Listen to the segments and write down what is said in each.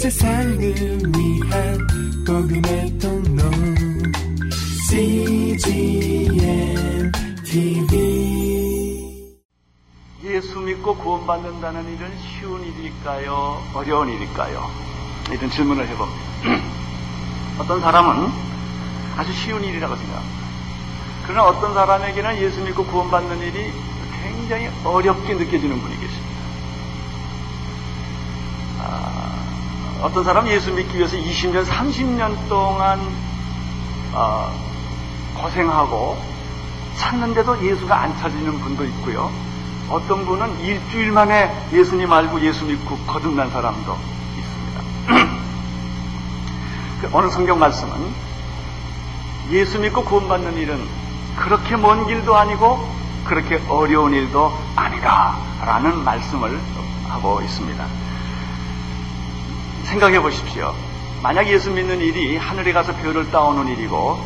세상을 위한 복음의 통로 CGM TV 예수 믿고 구원받는다는 일은 쉬운 일일까요? 어려운 일일까요? 이런 질문을 해봅니다. 어떤 사람은 아주 쉬운 일이라고 생각합니다. 그러나 어떤 사람에게는 예수 믿고 구원받는 일이 굉장히 어렵게 느껴지는 분이 계십니다. 아, 어떤 사람은 예수 믿기 위해서 20년, 30년 동안 아, 고생하고 찾는데도 예수가 안 찾으는 분도 있고요. 어떤 분은 일주일 만에 예수님 알고 예수 믿고 거듭난 사람도 있습니다. 그 어느 성경 말씀은 예수 믿고 구원받는 일은 그렇게 먼 길도 아니고 그렇게 어려운 일도 아니다. 라는 말씀을 하고 있습니다. 생각해 보십시오. 만약 예수 믿는 일이 하늘에 가서 별을 따오는 일이고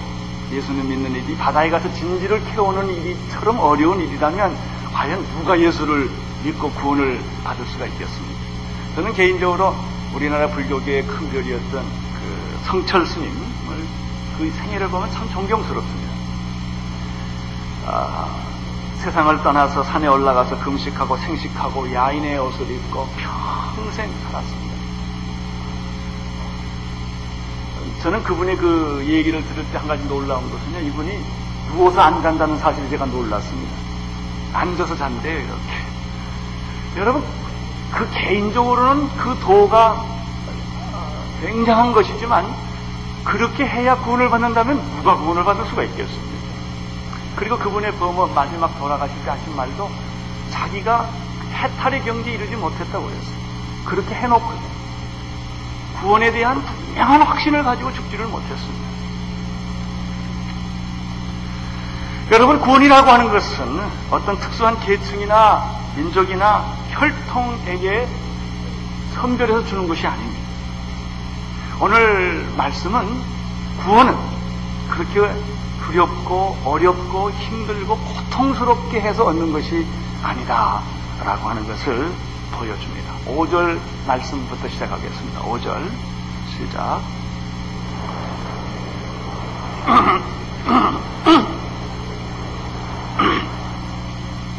예수님 믿는 일이 바다에 가서 진지를 캐오는 일이처럼 어려운 일이라면 과연 누가 예수를 믿고 구원을 받을 수가 있겠습니까? 저는 개인적으로 우리나라 불교계의 큰 별이었던 그 성철 스님을 그 생애를 보면 참 존경스럽습니다. 아, 세상을 떠나서 산에 올라가서 금식하고 생식하고 야인의 옷을 입고 평생 살았습니다. 저는 그분의 그 얘기를 들을 때 한 가지 놀라운 것은요, 이분이 누워서 안 잔다는 사실에 제가 놀랐습니다. 앉아서 잔대요, 이렇게. 여러분, 그 개인적으로는 그 도가 굉장한 것이지만, 그렇게 해야 구원을 받는다면 누가 구원을 받을 수가 있겠습니까? 그리고 그분의 범어 마지막 돌아가실 때 하신 말도 자기가 해탈의 경지에 이르지 못했다고 그랬어요. 그렇게 해놓고 구원에 대한 분명한 확신을 가지고 죽지를 못했습니다. 여러분, 구원이라고 하는 것은 어떤 특수한 계층이나 민족이나 혈통에게 선별해서 주는 것이 아닙니다. 오늘 말씀은 구원은 그렇게 두렵고 어렵고 힘들고 고통스럽게 해서 얻는 것이 아니다. 라고 하는 것을 보여줍니다. 5절 말씀부터 시작하겠습니다. 5절 시작.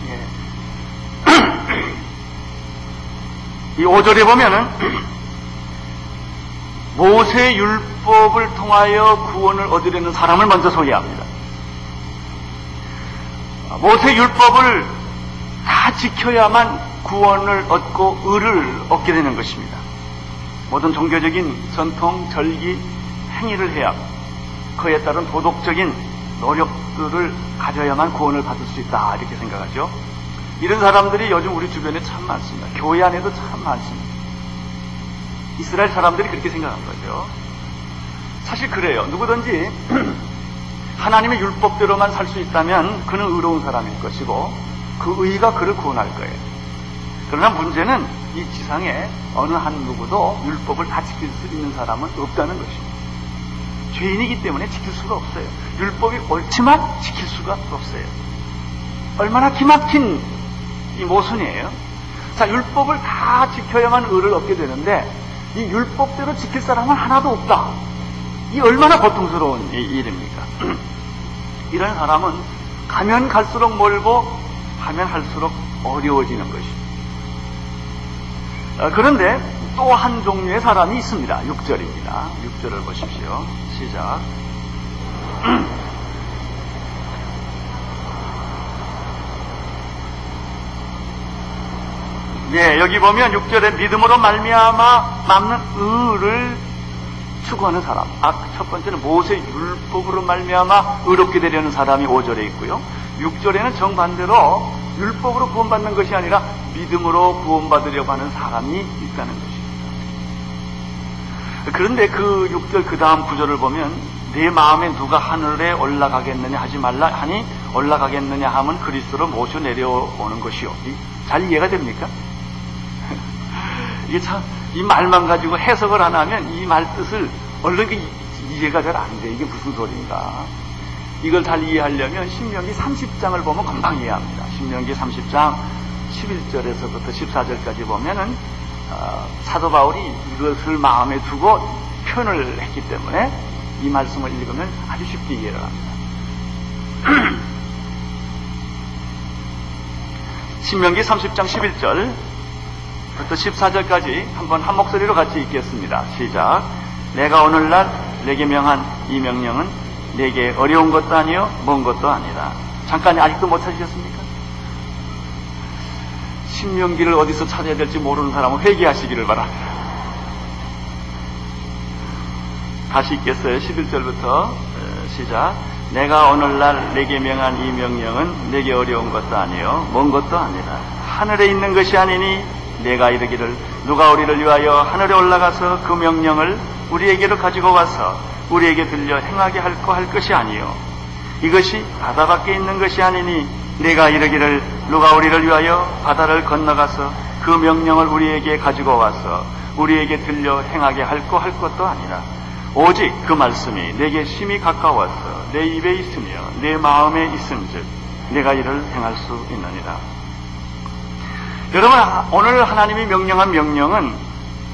예. 이 5절에 보면은 모세 율법을 통하여 구원을 얻으려는 사람을 먼저 소개합니다. 모세 율법을 다 지켜야만 구원을 얻고 의를 얻게 되는 것입니다. 모든 종교적인 전통, 절기, 행위를 해야 그에 따른 도덕적인 노력들을 가져야만 구원을 받을 수 있다 이렇게 생각하죠. 이런 사람들이 요즘 우리 주변에 참 많습니다. 교회 안에도 참 많습니다. 이스라엘 사람들이 그렇게 생각한 거죠. 사실 그래요. 누구든지 하나님의 율법대로만 살 수 있다면 그는 의로운 사람일 것이고 그 의가 그를 구원할 거예요. 그러나 문제는 이 지상에 어느 한 누구도 율법을 다 지킬 수 있는 사람은 없다는 것입니다. 죄인이기 때문에 지킬 수가 없어요. 율법이 옳지만 지킬 수가 없어요. 얼마나 기막힌 이 모순이에요. 자, 율법을 다 지켜야만 의를 얻게 되는데 이 율법대로 지킬 사람은 하나도 없다. 이 얼마나 고통스러운 일입니까? 이런 사람은 가면 갈수록 멀고 하면 할수록 어려워지는 것입니다. 어, 그런데 또 한 종류의 사람이 있습니다. 6절입니다. 6절을 보십시오. 시작. 예, 여기 보면 6절에 믿음으로 말미암아 남는 의를 추구하는 사람. 아, 첫 번째는 모세 율법으로 말미암아 의롭게 되려는 사람이 5절에 있고요. 6절에는 정반대로 율법으로 구원받는 것이 아니라 믿음으로 구원받으려고 하는 사람이 있다는 것입니다. 그런데 그 6절 그 다음 구절을 보면 내 마음에 누가 하늘에 올라가겠느냐 하지 말라 하니 올라가겠느냐 하면 그리스도로 모셔 내려오는 것이요. 잘 이해가 됩니까? 이게 참, 이 말만 가지고 해석을 안 하면 이 말 뜻을 얼른 이해가 잘 안 돼. 이게 무슨 소리인가. 이걸 잘 이해하려면 신명기 30장을 보면 금방 이해합니다. 신명기 30장 11절에서부터 14절까지 보면은 어, 사도 바울이 이것을 마음에 두고 표현을 했기 때문에 이 말씀을 읽으면 아주 쉽게 이해를 합니다. 신명기 30장 11절부터 14절까지 한번 한 목소리로 같이 읽겠습니다. 시작. 내가 오늘날 내게 명한 이 명령은 내게 어려운 것도 아니요 먼 것도 아니다. 잠깐 아직도 못 찾으셨습니까? 신명기를 어디서 찾아야 될지 모르는 사람은 회개하시기를 바랍니다. 다시 읽겠어요. 11절부터 시작. 내가 오늘날 내게 명한 이 명령은 내게 어려운 것도 아니요 먼 것도 아니라 하늘에 있는 것이 아니니 내가 이르기를 누가 우리를 위하여 하늘에 올라가서 그 명령을 우리에게로 가지고 와서 우리에게 들려 행하게 할거 할 것이 아니요 이것이 바다 밖에 있는 것이 아니니 내가 이르기를 누가 우리를 위하여 바다를 건너가서 그 명령을 우리에게 가지고 와서 우리에게 들려 행하게 할거할 것도 아니라 오직 그 말씀이 내게 심히 가까워서 내 입에 있으며 내 마음에 있음즉 내가 이를 행할 수 있느니라. 여러분 오늘 하나님이 명령한 명령은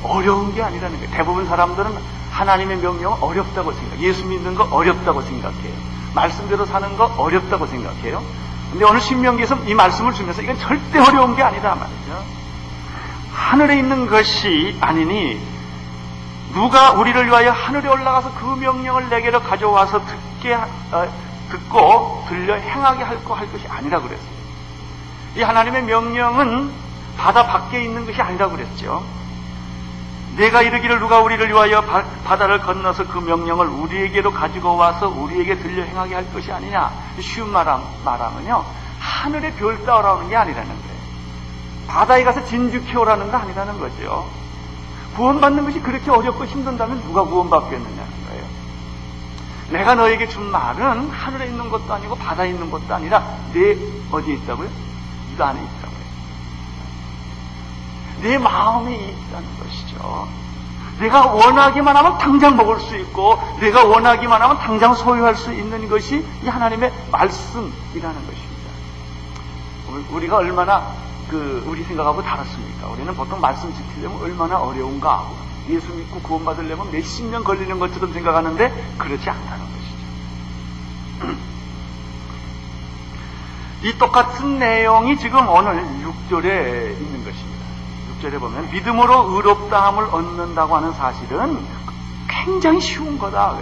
어려운 게 아니라는 거예요. 대부분 사람들은 하나님의 명령은 어렵다고 생각해요. 예수 믿는 거 어렵다고 생각해요. 말씀대로 사는 거 어렵다고 생각해요. 근데 오늘 신명기에서 이 말씀을 주면서 이건 절대 어려운 게 아니다 말이죠. 하늘에 있는 것이 아니니 누가 우리를 위하여 하늘에 올라가서 그 명령을 내게로 가져와서 듣게 어, 듣고 들려 행하게 할 거 할 것이 아니라 그랬어요. 이 하나님의 명령은 바다 밖에 있는 것이 아니라 그랬죠. 내가 이르기를 누가 우리를 위하여 바, 바다를 건너서 그 명령을 우리에게로 가지고 와서 우리에게 들려 행하게 할 것이 아니냐. 쉬운 말함, 말하면요. 하늘에 별 따오라는 게 아니라는 거예요. 바다에 가서 진주 키우라는 거 아니라는 거죠. 구원받는 것이 그렇게 어렵고 힘든다면 누가 구원받겠느냐는 거예요. 내가 너에게 준 말은 하늘에 있는 것도 아니고 바다에 있는 것도 아니라 내 어디에 있다고요? 이 안에 있다고요. 내 마음에 있다는 것이죠. 내가 원하기만 하면 당장 먹을 수 있고 내가 원하기만 하면 당장 소유할 수 있는 것이 이 하나님의 말씀이라는 것입니다. 우리가 얼마나 그 우리 생각하고 다릅습니까? 우리는 보통 말씀 지키려면 얼마나 어려운가 하고 예수 믿고 구원받으려면 몇십 년 걸리는 것처럼 생각하는데 그렇지 않다는 것이죠. 이 똑같은 내용이 지금 오늘 6절에 있는 것입니다. 6절에 보면 믿음으로 의롭다함을 얻는다고 하는 사실은 굉장히 쉬운 거다.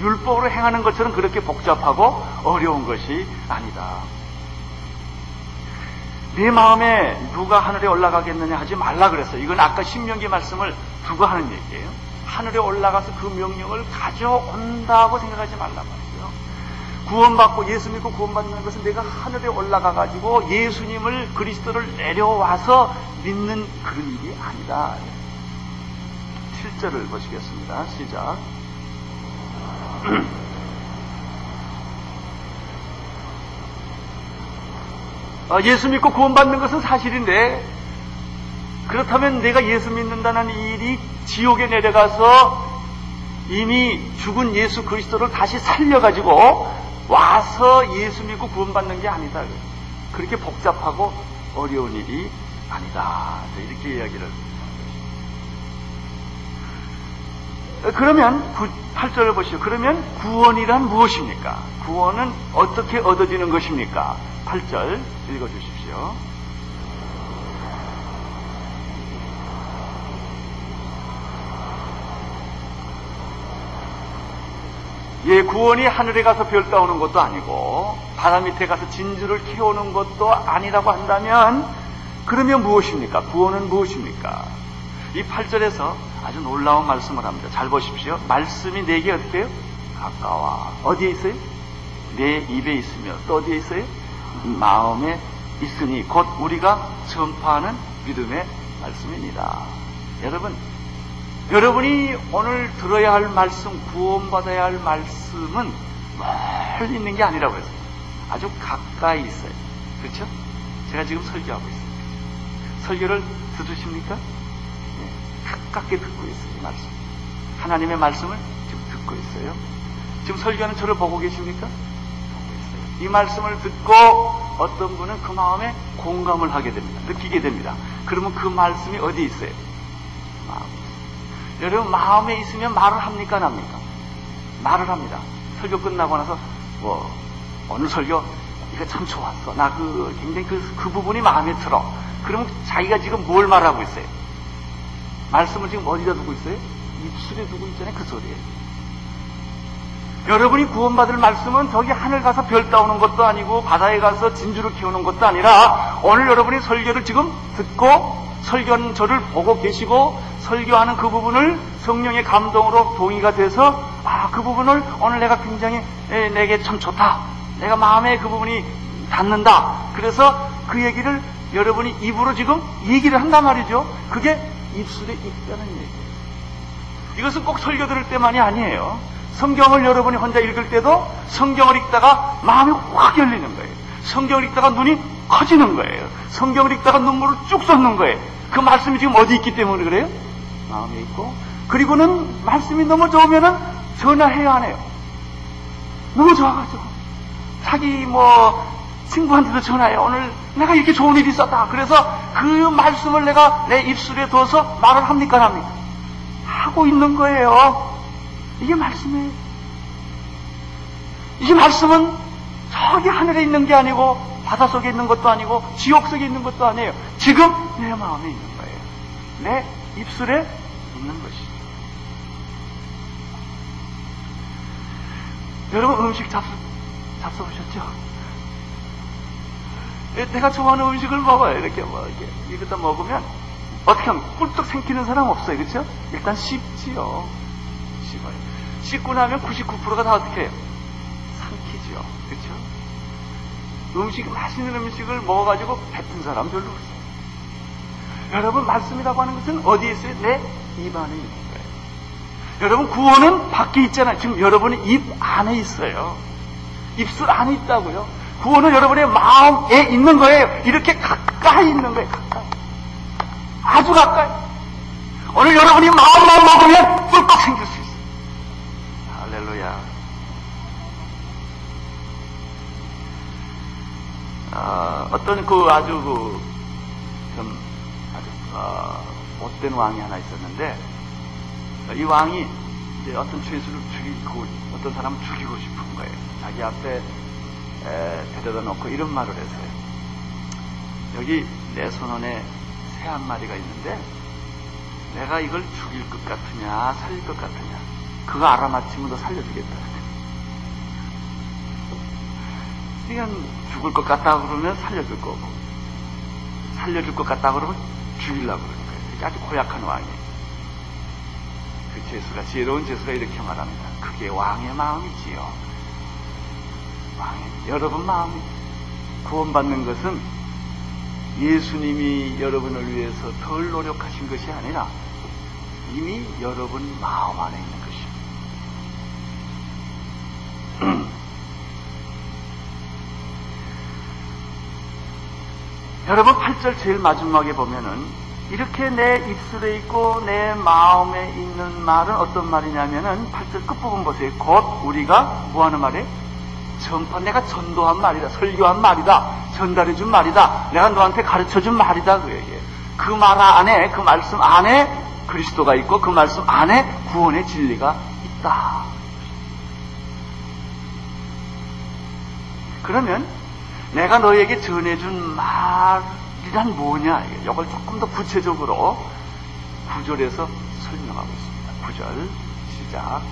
율법으로 행하는 것처럼 그렇게 복잡하고 어려운 것이 아니다. 네 마음에 누가 하늘에 올라가겠느냐 하지 말라 그랬어요. 이건 아까 신명기 말씀을 두고 하는 얘기예요. 하늘에 올라가서 그 명령을 가져온다고 생각하지 말이죠. 구원받고 예수 믿고 구원받는 것은 내가 하늘에 올라가 가지고 예수님을 그리스도를 내려와서 믿는 그런 일이 아니다. 7절을 보시겠습니다. 시작. 어, 예수 믿고 구원받는 것은 사실인데 그렇다면 내가 예수 믿는다는 일이 지옥에 내려가서 이미 죽은 예수 그리스도를 다시 살려가지고 와서 예수 믿고 구원받는 게 아니다. 그렇게 복잡하고 어려운 일이 아니다. 이렇게 이야기를. 그러면 8절을 보시죠. 그러면 구원이란 무엇입니까? 구원은 어떻게 얻어지는 것입니까? 8절 읽어 주십시오. 예, 구원이 하늘에 가서 별 따오는 것도 아니고 바다 밑에 가서 진주를 키우는 것도 아니라고 한다면 그러면 무엇입니까? 구원은 무엇입니까? 이 8절에서 아주 놀라운 말씀을 합니다. 잘 보십시오. 말씀이 내게 어때요? 가까워. 어디에 있어요? 내 입에 있으며 또 어디에 있어요? 마음에 있으니 곧 우리가 전파하는 믿음의 말씀입니다. 여러분, 여러분이 오늘 들어야 할 말씀, 구원받아야 할 말씀은 멀리 있는 게 아니라고 했어요. 아주 가까이 있어요. 그렇죠? 제가 지금 설교하고 있습니다. 설교를 들으십니까? 네, 가깝게 듣고 있어요. 이 말씀. 하나님의 말씀을 지금 듣고 있어요. 지금 설교하는 저를 보고 계십니까? 이 말씀을 듣고 어떤 분은 그 마음에 공감을 하게 됩니다. 느끼게 됩니다. 그러면 그 말씀이 어디 있어요? 여러분 마음에 있으면 말을 합니까, 안 합니까? 말을 합니다. 설교 끝나고 나서 뭐 오늘 설교 이거 참 좋았어. 나 그 굉장히 그, 그 부분이 마음에 들어. 그러면 자기가 지금 뭘 말하고 있어요? 말씀을 지금 어디다 두고 있어요? 입술에 두고 있잖아요. 그 소리에. 여러분이 구원받을 말씀은 저기 하늘 가서 별 따오는 것도 아니고 바다에 가서 진주를 키우는 것도 아니라 오늘 여러분이 설교를 지금 듣고 설교하는 저를 보고 계시고 설교하는 그 부분을 성령의 감동으로 동의가 돼서 아, 그 부분을 오늘 내가 굉장히 에, 내게 참 좋다. 내가 마음에 그 부분이 닿는다. 그래서 그 얘기를 여러분이 입으로 지금 얘기를 한단 말이죠. 그게 입술에 있다는 얘기예요. 이것은 꼭 설교 들을 때만이 아니에요. 성경을 여러분이 혼자 읽을 때도 성경을 읽다가 마음이 확 열리는 거예요. 성경을 읽다가 눈이 커지는 거예요. 성경을 읽다가 눈물을 쭉 쏟는 거예요. 그 말씀이 지금 어디 있기 때문에 그래요? 마음에 있고. 그리고는 말씀이 너무 좋으면은 전화해야 하네요. 너무 좋아가지고. 자기 뭐 친구한테도 전화해. 오늘 내가 이렇게 좋은 일이 있었다. 그래서 그 말씀을 내가 내 입술에 둬서 말을 합니까, 안 합니까? 하고 있는 거예요. 이게 말씀이에요. 이게 말씀은 저기 하늘에 있는 게 아니고 바다 속에 있는 것도 아니고 지옥 속에 있는 것도 아니에요. 지금 내 마음에 있는 거예요. 내 입술에 있는 것이. 여러분 음식 잡수 잡숴보셨죠? 예, 내가 좋아하는 음식을 먹어요. 이렇게 뭐 이렇게 이러다 먹으면 어떻게 하면 꿀떡 생기는 사람 없어요. 그렇죠? 일단 씹지요. 씹어요. 씹고 나면 99%가 다 어떻게 해요? 음식 맛있는 음식을 먹어가지고 뱉은 사람 별로 없어요. 여러분 말씀이라고 하는 것은 어디에 있어요? 내 입 안에 있는 거예요. 여러분 구원은 밖에 있잖아요. 지금 여러분의 입 안에 있어요. 입술 안에 있다고요. 구원은 여러분의 마음에 있는 거예요. 이렇게 가까이 있는 거예요. 가까이. 아주 가까이. 오늘 여러분이 마음만 먹으면 꿀꺽 생길 수 있어요. 할렐루야. 어, 어떤 그 아주 그, 좀, 아주, 어, 못된 왕이 하나 있었는데, 이 왕이 이제 어떤 죄수를 죽이고, 어떤 사람을 죽이고 싶은 거예요. 자기 앞에 에, 데려다 놓고 이런 말을 했어요. 여기 내 손안에 새 한 마리가 있는데, 내가 이걸 죽일 것 같으냐, 살릴 것 같으냐. 그거 알아맞히면 너 살려주겠다. 그냥 죽을 것 같다 그러면 살려줄 거고, 살려줄 것 같다 그러면 죽이려고 그러는 거예요. 아주 고약한 왕이에요. 그 제수가, 지혜로운 제수가 이렇게 말합니다. 그게 왕의 마음이지요. 왕의, 여러분 마음이 구원받는 것은 예수님이 여러분을 위해서 덜 노력하신 것이 아니라 이미 여러분 마음 안에 있는 것입니다. 여러분 8절 제일 마지막에 보면은 이렇게 내 입술에 있고 내 마음에 있는 말은 어떤 말이냐면은 8절 끝부분 보세요. 곧 우리가 뭐 하는 말이에요? 전파 내가 전도한 말이다. 설교한 말이다. 전달해 준 말이다. 내가 너한테 가르쳐 준 말이다. 그 얘기예요. 그 말 안에 그 말씀 안에 그리스도가 있고 그 말씀 안에 구원의 진리가 있다. 그러면 내가 너에게 전해준 말이란 뭐냐? 이걸 조금 더 구체적으로 구절에서 설명하고 있습니다. 구절 시작.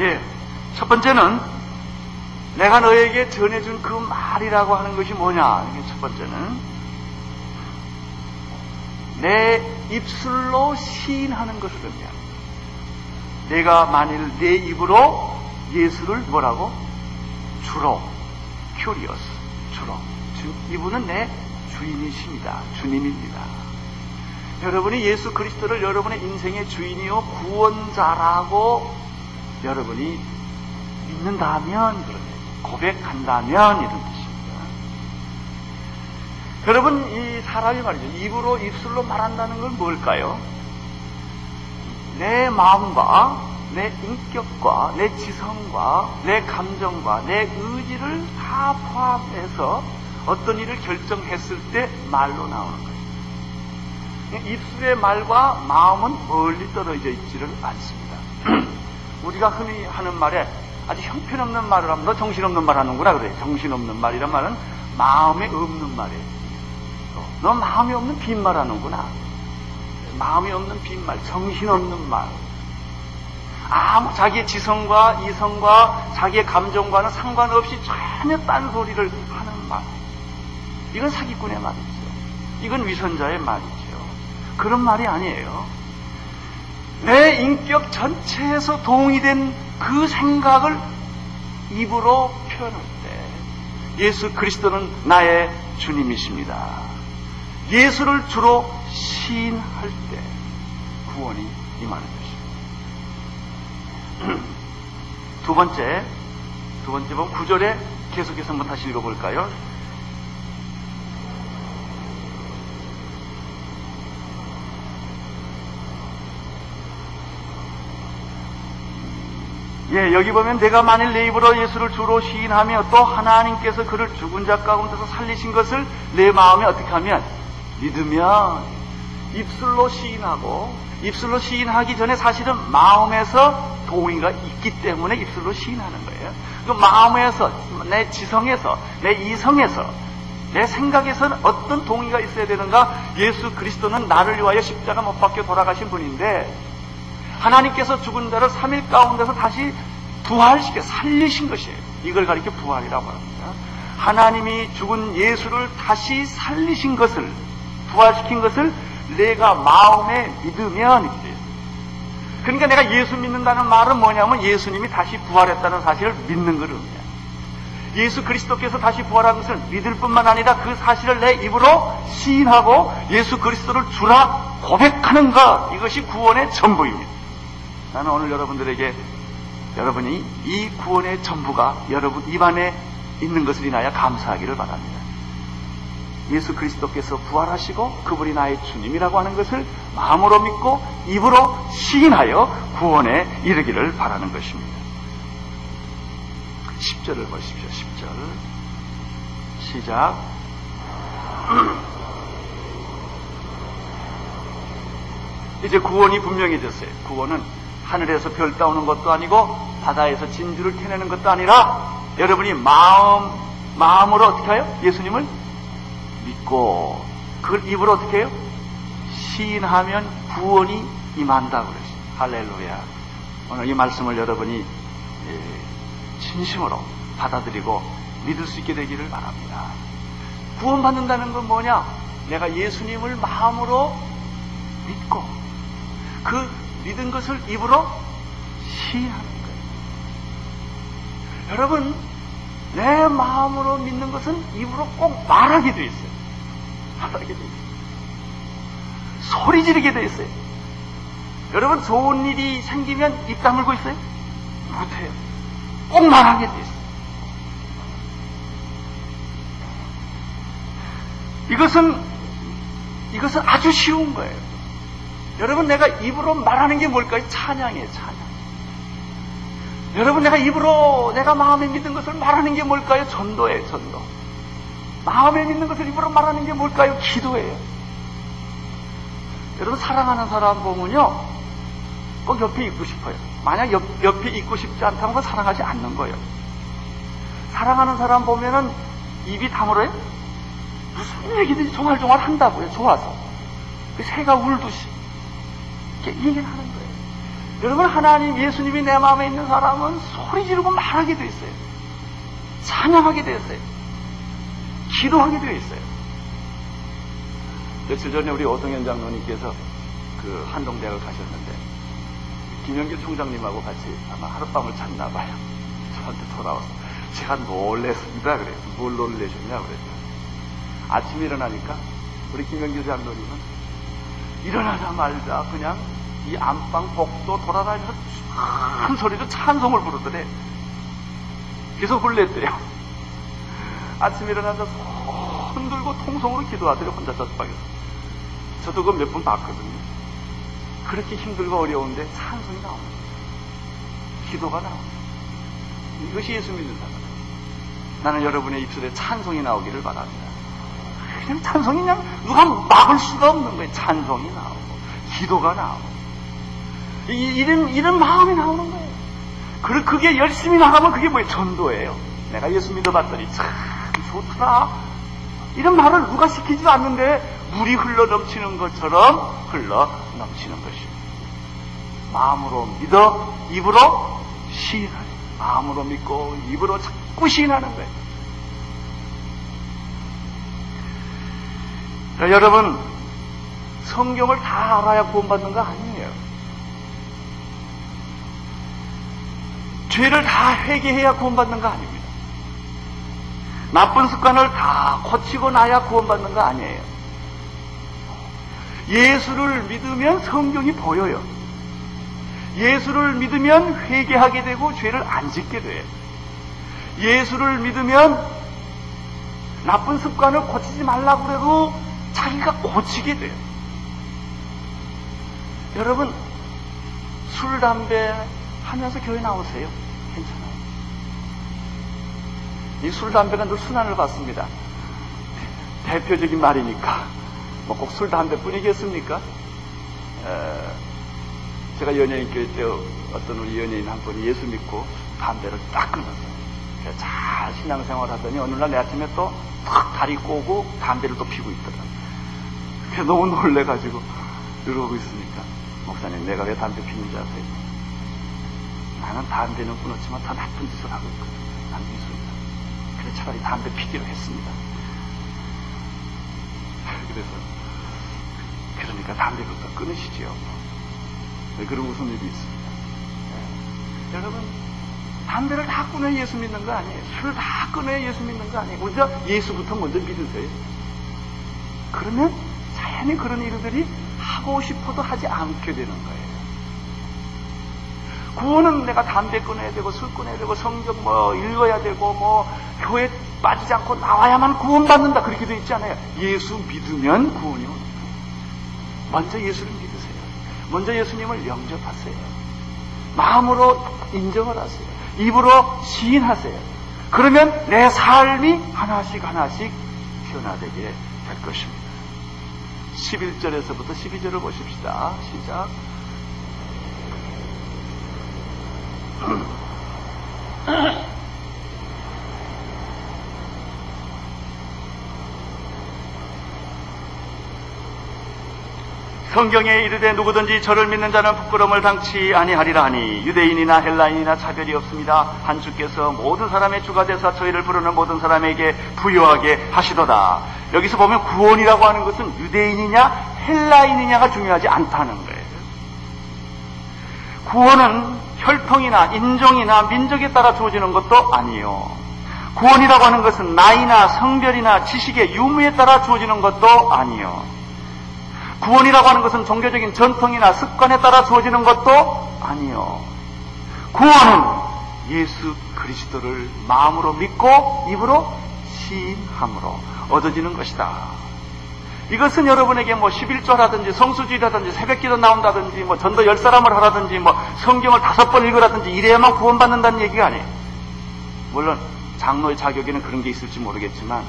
예, 첫 번째는 내가 너에게 전해준 그 말이라고 하는 것이 뭐냐? 이게 첫 번째는 내 입술로 시인하는 것을 의미합니다. 내가 만일 내 입으로 예수를 뭐라고? 주로, κύριος, 주로. 주, 이분은 내 주인이십니다. 주님입니다. 여러분이 예수 그리스도를 여러분의 인생의 주인이요 구원자라고 여러분이 믿는다면 고백한다면 이런 뜻입니다. 여러분 이 사람이 말이죠. 입으로 입술로 말한다는 건 뭘까요? 내 마음과 내 인격과 내 지성과 내 감정과 내 의지를 다 포함해서 어떤 일을 결정했을 때 말로 나오는 거예요. 입술의 말과 마음은 멀리 떨어져 있지를 않습니다. 우리가 흔히 하는 말에 아주 형편없는 말을 하면 너 정신없는 말 하는구나 그래. 정신없는 말이란 말은 마음에 없는 말이에요. 너 마음이 없는 빈말 하는구나. 마음이 없는 빈말, 정신없는 말. 아무 자기의 지성과 이성과 자기의 감정과는 상관없이 전혀 딴소리를 하는 말. 이건 사기꾼의 말이죠. 이건 위선자의 말이죠. 그런 말이 아니에요. 내 인격 전체에서 동의된 그 생각을 입으로 표현할 때 예수 그리스도는 나의 주님이십니다. 예수를 주로 시인할 때 구원이 임하는 것입니다. 두 번째, 두 번째 본 구절에 계속해서 한번 다시 읽어볼까요? 예, 여기 보면 내가 만일 내 입으로 예수를 주로 시인하며 또 하나님께서 그를 죽은 자 가운데서 살리신 것을 내 마음에 어떻게 하면 믿으면 입술로 시인하고 입술로 시인하기 전에 사실은 마음에서 동의가 있기 때문에 입술로 시인하는 거예요. 그 마음에서 내 지성에서 내 이성에서 내 생각에서는 어떤 동의가 있어야 되는가? 예수 그리스도는 나를 위하여 십자가 못 박혀 돌아가신 분인데 하나님께서 죽은 자를 3일 가운데서 다시 부활시켜 살리신 것이에요. 이걸 가리켜 부활이라고 합니다. 하나님이 죽은 예수를 다시 살리신 것을 부활시킨 것을 내가 마음에 믿으면 이래요. 그러니까 내가 예수 믿는다는 말은 뭐냐면 예수님이 다시 부활했다는 사실을 믿는 거거든요. 예수 그리스도께서 다시 부활한 것을 믿을 뿐만 아니라 그 사실을 내 입으로 시인하고 예수 그리스도를 주라 고백하는 것 이것이 구원의 전부입니다. 나는 오늘 여러분들에게 여러분이 이 구원의 전부가 여러분 입안에 있는 것을 인하여 감사하기를 바랍니다. 예수 그리스도께서 부활하시고 그분이 나의 주님이라고 하는 것을 마음으로 믿고 입으로 시인하여 구원에 이르기를 바라는 것입니다. 10절을 보십시오. 10절. 시작. 이제 구원이 분명해졌어요. 구원은 하늘에서 별 따오는 것도 아니고 바다에서 진주를 캐내는 것도 아니라 여러분이 마음 마음으로 어떻게 해요? 예수님을 믿고 그걸 입으로 어떻게 해요? 시인하면 구원이 임한다 그랬어요. 할렐루야. 오늘 이 말씀을 여러분이 예, 진심으로 받아들이고 믿을 수 있게 되기를 바랍니다. 구원받는다는 건 뭐냐? 내가 예수님을 마음으로 믿고 그 믿은 것을 입으로 시인하는 거예요. 여러분, 내 마음으로 믿는 것은 입으로 꼭 말하게 돼 있어요. 말하게 돼 있어요. 소리 지르게 돼 있어요. 여러분, 좋은 일이 생기면 입 다물고 있어요? 못해요. 꼭 말하게 돼 있어요. 이것은, 이것은 아주 쉬운 거예요. 여러분, 내가 입으로 말하는 게 뭘까요? 찬양이에요, 찬양. 여러분, 내가 입으로, 내가 마음에 믿는 것을 말하는 게 뭘까요? 전도예요, 전도. 마음에 믿는 것을 입으로 말하는 게 뭘까요? 기도예요. 여러분, 사랑하는 사람 보면요, 꼭 옆에 있고 싶어요. 만약 옆, 옆에 있고 싶지 않다면 사랑하지 않는 거예요. 사랑하는 사람 보면은 입이 다물어요? 무슨 얘기든지 종알종알 한다고요, 좋아서. 그 새가 울듯이. 이렇게 얘기를 하는 거예요. 여러분, 하나님, 예수님이 내 마음에 있는 사람은 소리 지르고 말하게 돼 있어요. 찬양하게 되어 있어요. 기도하게 되어 있어요. 며칠 전에 우리 오성현 장로님께서 그 한동대학을 가셨는데, 김영길 총장님하고 같이 아마 하룻밤을 잤나 봐요. 저한테 돌아와서. 제가 놀랬습니다. 그래요. 뭘 놀래셨냐? 그랬죠. 아침에 일어나니까 우리 김영길 장로님은 일어나자마자 그냥 이 안방 복도 돌아다니면서 큰 소리로 찬송을 부르더래. 계속 불렀대요. 아침에 일어나서 손 들고 통성으로 기도하더래, 혼자 저방에서. 저도 그 몇 분 봤거든요. 그렇게 힘들고 어려운데 찬송이 나옵니다. 기도가 나옵니다. 이것이 예수 믿는 사람. 나는 여러분의 입술에 찬송이 나오기를 바랍니다. 그냥 찬송이 그냥 누가 막을 수가 없는 거예요. 찬송이 나오고, 기도가 나오고. 이, 이런, 이런 마음이 나오는 거예요. 그, 그게 열심히 나가면 그게 뭐예요? 전도예요. 내가 예수 믿어봤더니 참 좋더라. 이런 말을 누가 시키지도 않는데 물이 흘러 넘치는 것처럼 흘러 넘치는 것입니다. 마음으로 믿어 입으로 시인하는 마음으로 믿고 입으로 자꾸 시인하는 거예요. 자, 여러분 성경을 다 알아야 구원받는 거 아니에요. 죄를 다 회개해야 구원받는 거 아닙니다. 나쁜 습관을 다 고치고 나야 구원받는 거 아니에요. 예수를 믿으면 성경이 보여요. 예수를 믿으면 회개하게 되고 죄를 안 짓게 돼요. 예수를 믿으면 나쁜 습관을 고치지 말라고 그래도 자기가 고치게 돼요. 여러분, 술, 담배 하면서 교회 나오세요. 괜찮아요. 이 술, 담배가 늘 순환을 받습니다. 대표적인 말이니까. 뭐 꼭 술, 담배 뿐이겠습니까? 에, 제가 연예인 교회 때 어떤 우리 연예인 한 분이 예수 믿고 담배를 딱 끊었어요. 잘 신앙생활 하더니 어느 날 내 아침에 또 탁 다리 꼬고 담배를 또 피고 있더라고요. 그래서 너무 놀래가지고 이러고 있으니까 목사님 내가 왜 담배 피는지 아세요? 나는 담배는 끊었지만 더 나쁜 짓을 하고 있거든. 난 미술이다. 그래 차라리 담배 피기로 했습니다. 그래서 그러니까 담배부터 끊으시지요. 네, 그런 웃음이 있습니다. 네. 여러분 담배를 다 끊어야 예수 믿는 거 아니에요. 술을 다 끊어야 예수 믿는 거 아니에요. 먼저 예수부터 먼저 믿으세요. 그러면 자연히 그런 일들이 하고 싶어도 하지 않게 되는 거예요. 구원은 내가 담배 끊어야 되고 술 끊어야 되고 성경 뭐 읽어야 되고 뭐 교회 빠지지 않고 나와야만 구원받는다 그렇게 돼 있지 않아요. 예수 믿으면 구원이 옵니다. 먼저 예수를 믿으세요. 먼저 예수님을 영접하세요. 마음으로 인정을 하세요. 입으로 시인하세요. 그러면 내 삶이 하나씩 하나씩 변화되게 될 것입니다. 11절에서부터 12절을 보십시다. 시작. 성경에 이르되 누구든지 저를 믿는 자는 부끄러움을 당치 아니하리라 하니 유대인이나 헬라인이나 차별이 없습니다. 한 주께서 모든 사람의 주가 되사 저희를 부르는 모든 사람에게 부여하게 하시도다. 여기서 보면 구원이라고 하는 것은 유대인이냐 헬라인이냐가 중요하지 않다는 거예요. 구원은 혈통이나 인종이나 민족에 따라 주어지는 것도 아니요. 구원이라고 하는 것은 나이나 성별이나 지식의 유무에 따라 주어지는 것도 아니요. 구원이라고 하는 것은 종교적인 전통이나 습관에 따라 주어지는 것도 아니요. 구원은 예수 그리스도를 마음으로 믿고 입으로 시인함으로 얻어지는 것이다. 이것은 여러분에게 뭐 11조라든지 성수주의라든지 새벽기도 나온다든지 뭐 전도 열 사람을 하라든지 뭐 성경을 다섯 번 읽으라든지 이래야만 구원받는다는 얘기가 아니에요. 물론 장로의 자격에는 그런 게 있을지 모르겠지만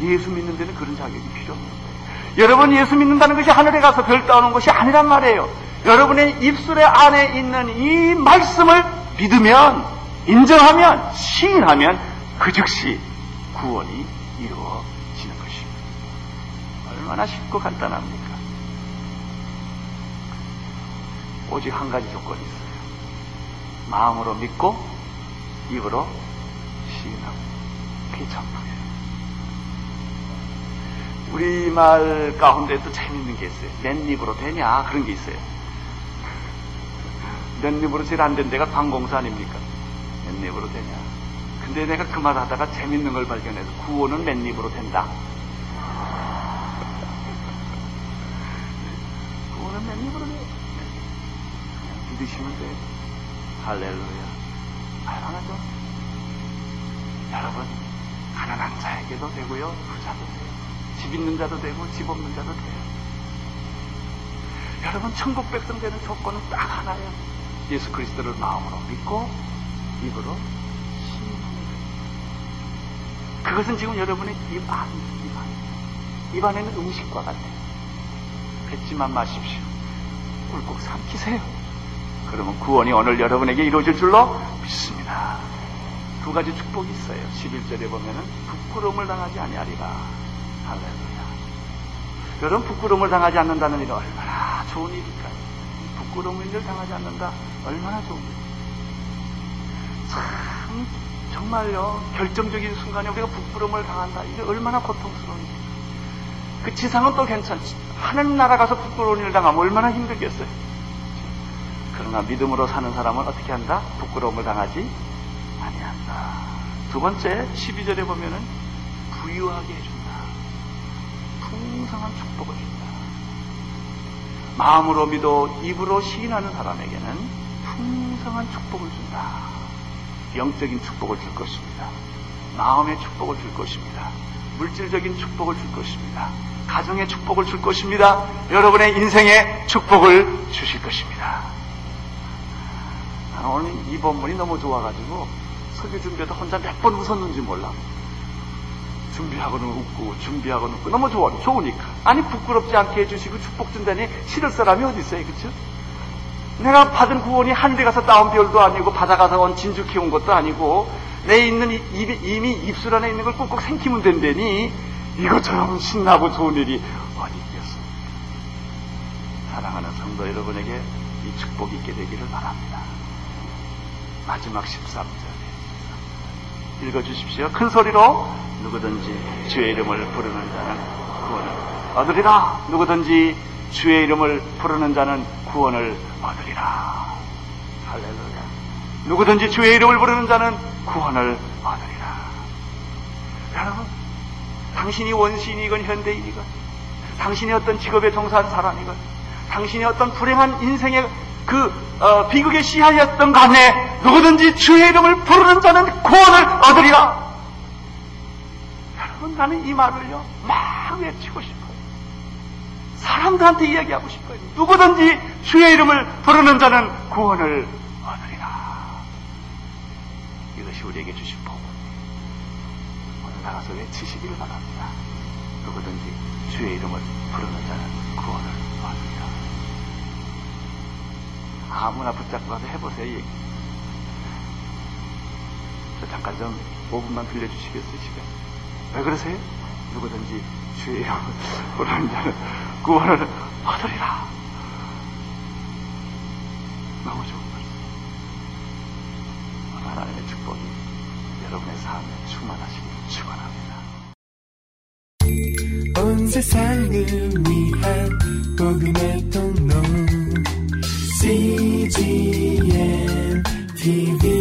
예수 믿는 데는 그런 자격이 필요 없는 거예요. 여러분 예수 믿는다는 것이 하늘에 가서 별 따오는 것이 아니란 말이에요. 여러분의 입술의 안에 있는 이 말씀을 믿으면, 인정하면, 시인하면 그 즉시 구원이 것입니다. 얼마나 쉽고 간단합니까? 오직 한 가지 조건이 있어요. 마음으로 믿고 입으로 시인하고 그게 전부예요. 우리말 가운데 또 재밌는 게 있어요. 맨입으로 되냐? 그런 게 있어요. 맨입으로 제일 안 된 데가 관공서 아닙니까? 맨입으로 되냐? 근데 내가 그 말 하다가 재밌는 걸 발견해서 구호는 맨입으로 된다. 맨입으로 돼. 그냥 믿으시면 돼요. 할렐루야. 얼마나죠? 여러분, 가난한 자에게도 되고요, 부자도 돼요. 집 있는 자도 되고 집 없는 자도 돼요. 여러분 천국 백성 되는 조건은 딱 하나예요. 예수 그리스도를 마음으로 믿고 입으로 그것은 지금 여러분의 입 안, 입 안. 입 안에는 음식과 같아요. 뱉지만 마십시오. 꿀꺽 삼키세요. 그러면 구원이 오늘 여러분에게 이루어질 줄로 믿습니다. 두 가지 축복이 있어요. 11절에 보면은 부끄러움을 당하지 아니하리라. 할렐루야. 여러분 부끄러움을 당하지 않는다는 일은 얼마나 좋은 일일까요? 부끄러움을 당하지 않는다. 얼마나 좋은 일일까요? 참 정말요 결정적인 순간에 우리가 부끄러움을 당한다. 이게 얼마나 고통스러운 일이에요. 그 지상은 또 괜찮지. 하늘 나라 가서 부끄러운 일을 당하면 얼마나 힘들겠어요. 그러나 믿음으로 사는 사람은 어떻게 한다? 부끄러움을 당하지 아니한다. 두 번째 12절에 보면은 부유하게 해준다. 풍성한 축복을 준다. 마음으로 믿어 입으로 시인하는 사람에게는 풍성한 축복을 준다. 영적인 축복을 줄 것입니다. 마음의 축복을 줄 것입니다. 물질적인 축복을 줄 것입니다. 가정의 축복을 줄 것입니다. 여러분의 인생의 축복을 주실 것입니다. 나는 오늘 이 본문이 너무 좋아가지고 설교 준비해도 혼자 몇 번 웃었는지 몰라. 준비하고는 웃고 준비하고는 웃고 너무 좋아 좋으니까 아니 부끄럽지 않게 해주시고 축복 준다니 싫을 사람이 어디 있어요 그쵸? 내가 받은 구원이 하늘에 가서 따온 별도 아니고 바다 가서 온 진주 키운 것도 아니고 내 있는 입, 이미 입술 안에 있는 걸 꾹꾹 생기면 된다니 이것처럼 신나고 좋은 일이 어디 있겠습니까? 사랑하는 성도 여러분에게 이 축복이 있게 되기를 바랍니다. 마지막 13절에 읽어주십시오. 큰 소리로 누구든지 주의 이름을 부르는 자는 구원을 얻으리라. 누구든지 주의 이름을 부르는 자는 구원을 얻으리라. 할렐루야. 누구든지 주의 이름을 부르는 자는 구원을 얻으리라. 여러분, 당신이 원시인이건 현대인이건, 당신이 어떤 직업에 종사한 사람이건, 당신이 어떤 불행한 인생의 그 어, 비극에 시하였던 간에 누구든지 주의 이름을 부르는 자는 구원을 얻으리라. 여러분 나는 이 말을요 막 외치고 싶어요. 사람들한테 이야기하고 싶어요. 누구든지 주의 이름을 부르는 자는 구원을 얻으리라. 이것이 우리에게 주신 복음. 오늘 나가서 외치시기를 바랍니다. 누구든지 주의 이름을 부르는 자는 구원을 얻으리라. 아무나 붙잡고 가서 해보세요. 얘기. 저 잠깐 좀 5분만 들려주시겠어요, 시간? 왜 그러세요? 누구든지 주의 부르는 자는 구원을 얻으리라. 너무 좋은 말씀. 하나님의 축복이 여러분의 삶에 충만하시길 축원합니다. 온 세상을 위한 복음의 통로 CGM TV